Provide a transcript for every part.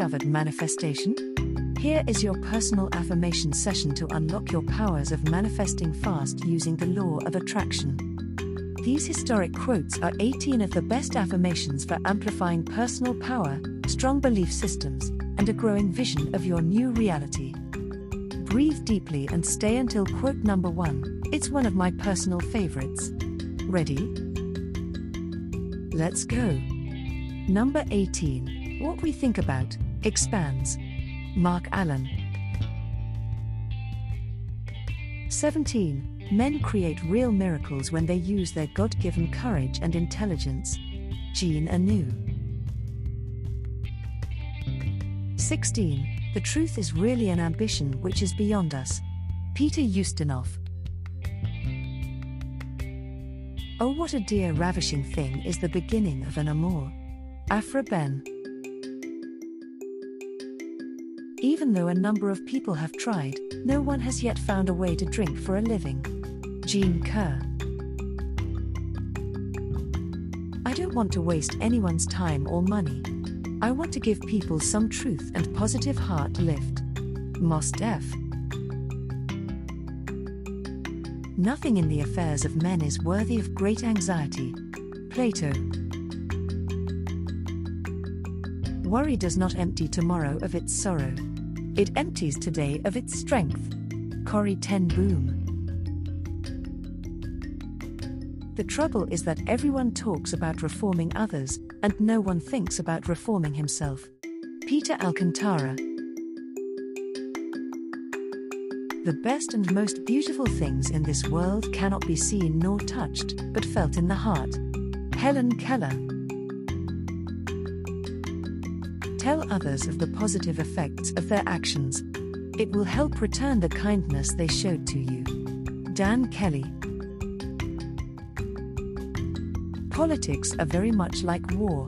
discovered manifestation? Here is your personal affirmation session to unlock your powers of manifesting fast using the law of attraction. These historic quotes are 18 of the best affirmations for amplifying personal power, strong belief systems, and a growing vision of your new reality. Breathe deeply and stay until quote number one. It's one of my personal favorites. Ready? Let's go. Number 18. What we think about expands. Mark Allen. 17. Men create real miracles when they use their God given courage and intelligence. Jean Anouilh. 16. The truth is really an ambition which is beyond us. Peter Ustinov. Oh, what a dear, ravishing thing is the beginning of an amour. Aphra Behn. Even though a number of people have tried, no one has yet found a way to drink for a living. Jean Kerr. I don't want to waste anyone's time or money. I want to give people some truth and positive heart lift. Mos Def. Nothing in the affairs of men is worthy of great anxiety. Plato. Worry does not empty tomorrow of its sorrow. It empties today of its strength. Corrie ten Boom. The trouble is that everyone talks about reforming others, and no one thinks about reforming himself. Peter Alcantara. The best and most beautiful things in this world cannot be seen nor touched, but felt in the heart. Helen Keller. Tell others of the positive effects of their actions. It will help return the kindness they showed to you. Dan Kelly. Politics are very much like war.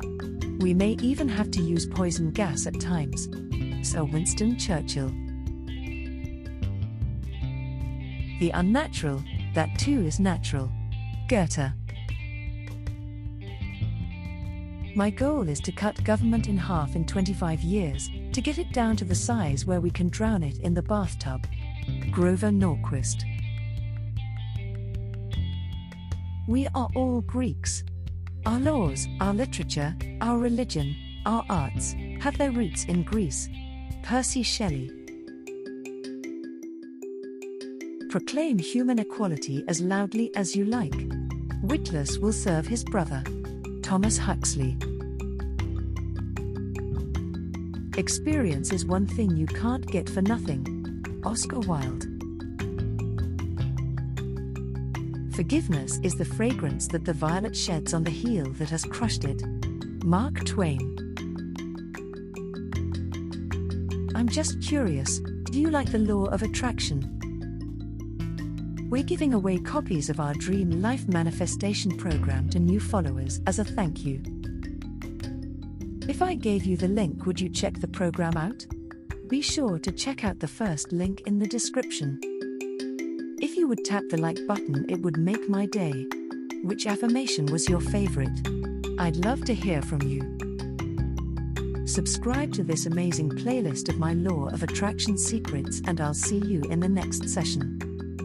We may even have to use poison gas at times. Sir Winston Churchill. The unnatural, that too is natural. Goethe. My goal is to cut government in half in 25 years, to get it down to the size where we can drown it in the bathtub. Grover Norquist. We are all Greeks. Our laws, our literature, our religion, our arts have their roots in Greece. Percy Shelley. Proclaim human equality as loudly as you like. Witless will serve his brother. Thomas Huxley. Experience is one thing you can't get for nothing. Oscar Wilde. Forgiveness is the fragrance that the violet sheds on the heel that has crushed it. Mark Twain. I'm just curious do you like the law of attraction? We're giving away copies of our Dream Life Manifestation program to new followers as a thank you. If I gave you the link, would you check the program out? Be sure to check out the first link in the description. If you would tap the like button, it would make my day. Which affirmation was your favorite? I'd love to hear from you. Subscribe to this amazing playlist of my Law of Attraction secrets, and I'll see you in the next session.